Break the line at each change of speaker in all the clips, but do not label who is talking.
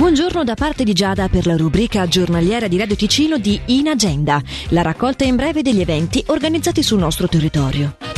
Buongiorno da parte di Giada per la rubrica giornaliera di Radio Ticino di In Agenda, la raccolta in breve degli eventi organizzati sul nostro territorio.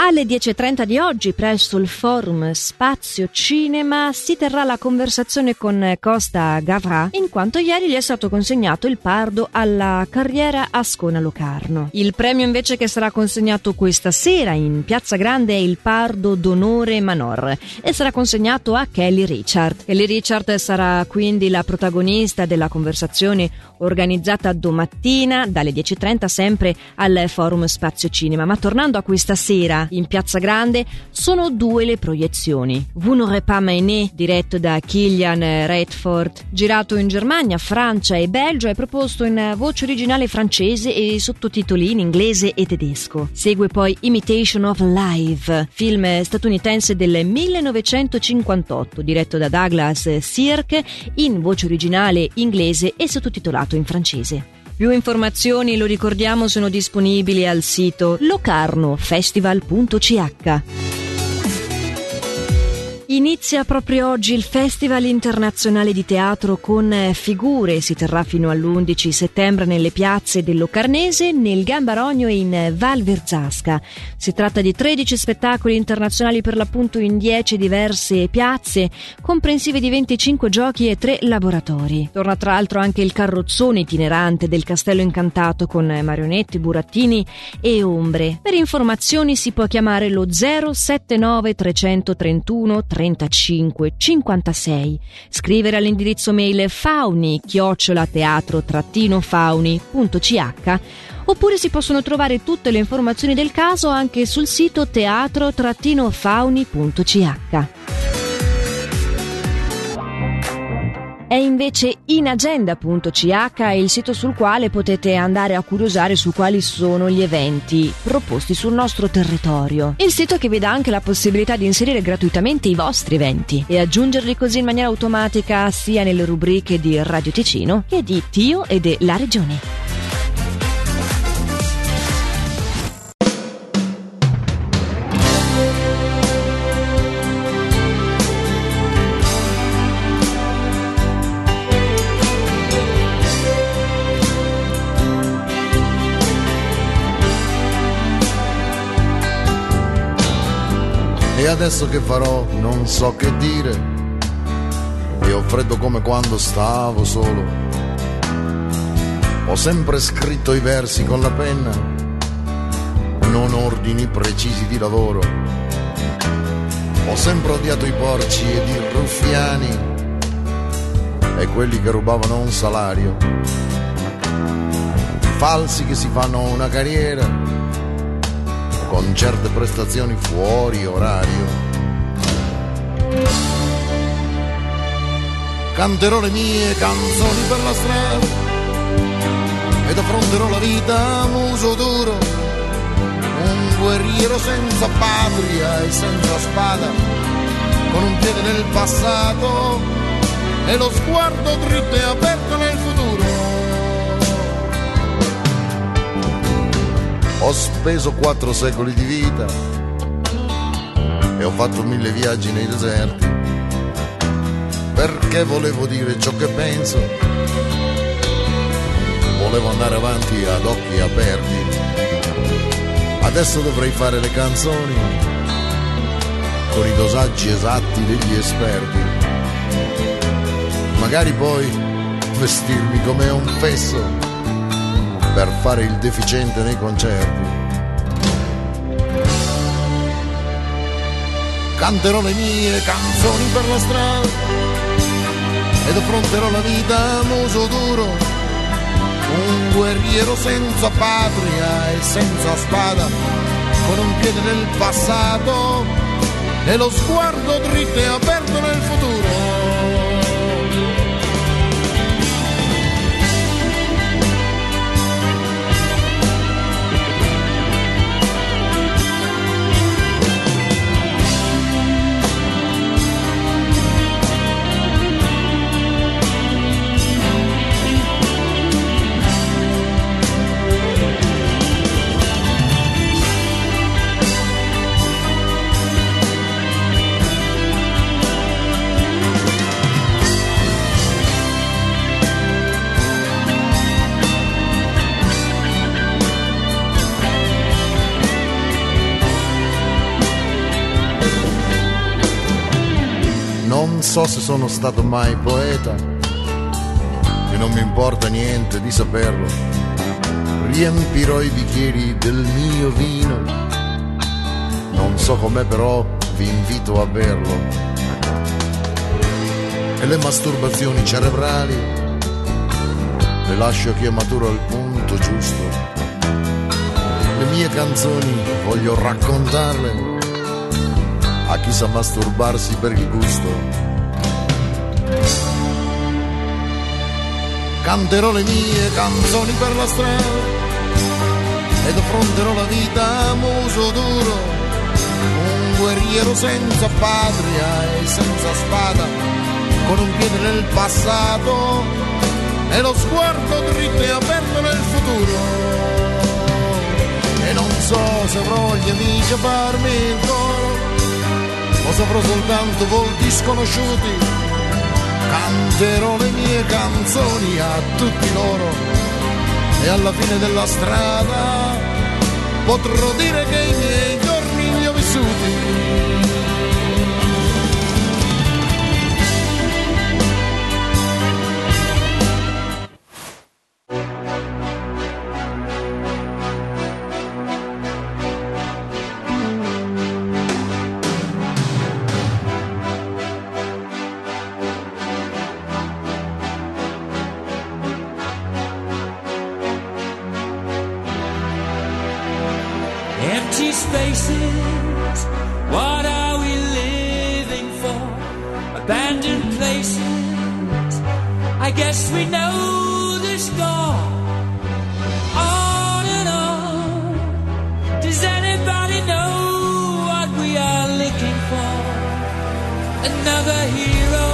Alle 10.30 di oggi, presso il forum Spazio Cinema, si terrà la conversazione con Costa Gavra, in quanto ieri gli è stato consegnato il Pardo alla carriera Ascona Locarno. Il premio invece che sarà consegnato questa sera in Piazza Grande è il Pardo d'Onore Manor e sarà consegnato a Kelly Richard. Kelly Richard sarà quindi la protagonista della conversazione organizzata domattina dalle 10.30 sempre al forum Spazio Cinema. Ma tornando a questa sera, in Piazza Grande sono due le proiezioni. Vous n'aurez pas Mainé, diretto da Killian Redford, girato in Germania, Francia e Belgio, è proposto in voce originale francese e sottotitoli in inglese e tedesco. Segue poi Imitation of Life, film statunitense del 1958, diretto da Douglas Sirk, in voce originale inglese e sottotitolato in francese. Più informazioni, lo ricordiamo, sono disponibili al sito locarnofestival.ch. Inizia proprio oggi il Festival internazionale di teatro con figure. Si terrà fino all'11 settembre nelle piazze del Locarnese, nel Gambarogno e in Val Verzasca. Si tratta di 13 spettacoli internazionali per l'appunto in 10 diverse piazze, comprensive di 25 giochi e 3 laboratori. Torna tra l'altro anche il carrozzone itinerante del Castello Incantato con marionette, burattini e ombre. Per informazioni si può chiamare lo 079 331 35 56. Scrivere all'indirizzo mail fauni chiocciola teatro-fauni.ch oppure si possono trovare tutte le informazioni del caso anche sul sito teatro-fauni.ch. È invece inagenda.ch il sito sul quale potete andare a curiosare su quali sono gli eventi proposti sul nostro territorio. Il sito che vi dà anche la possibilità di inserire gratuitamente i vostri eventi e aggiungerli così in maniera automatica sia nelle rubriche di Radio Ticino che di Tio e della Regione.
E adesso che farò non so che dire. E ho freddo come quando stavo solo. Ho sempre scritto i versi con la penna, non ordini precisi di lavoro. Ho sempre odiato i porci ed i ruffiani e quelli che rubavano un salario. Falsi che si fanno una carriera con certe prestazioni fuori orario. Canterò le mie canzoni per la strada ed affronterò la vita a muso duro, un guerriero senza patria e senza spada, con un piede nel passato e lo sguardo dritto e aperto nel Ho speso quattro secoli di vita e ho fatto mille viaggi nei deserti perché volevo dire ciò che penso. Volevo andare avanti ad occhi aperti. Adesso dovrei fare le canzoni con i dosaggi esatti degli esperti. Magari poi vestirmi come un fesso per fare il deficiente nei concerti. Canterò le mie canzoni per la strada ed affronterò la vita a muso duro, un guerriero senza patria e senza spada, con un piede nel passato e lo sguardo dritto e aperto nel futuro. Non so se sono stato mai poeta, e non mi importa niente di saperlo. Riempirò i bicchieri del mio vino, non so com'è però vi invito a berlo. E le masturbazioni cerebrali le lascio che io maturo al punto giusto. Le mie canzoni voglio raccontarle a chi sa masturbarsi per il gusto. Canterò le mie canzoni per la strada ed affronterò la vita a muso duro, un guerriero senza patria e senza spada, con un piede nel passato e lo sguardo dritto e aperto nel futuro. E non so se avrò gli amici a farmi il coro o saprò soltanto volti sconosciuti. Canterò le mie canzoni a tutti loro. E alla fine della strada potrò dire che i miei
Guess we know the score. On and on, does anybody know what we are looking for? Another hero,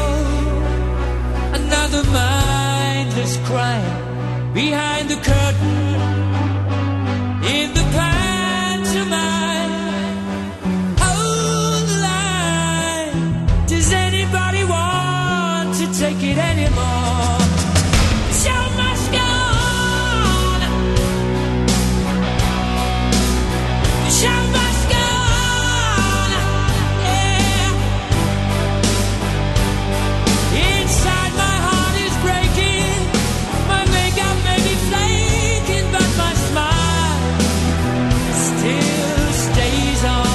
another mindless crime behind the curtain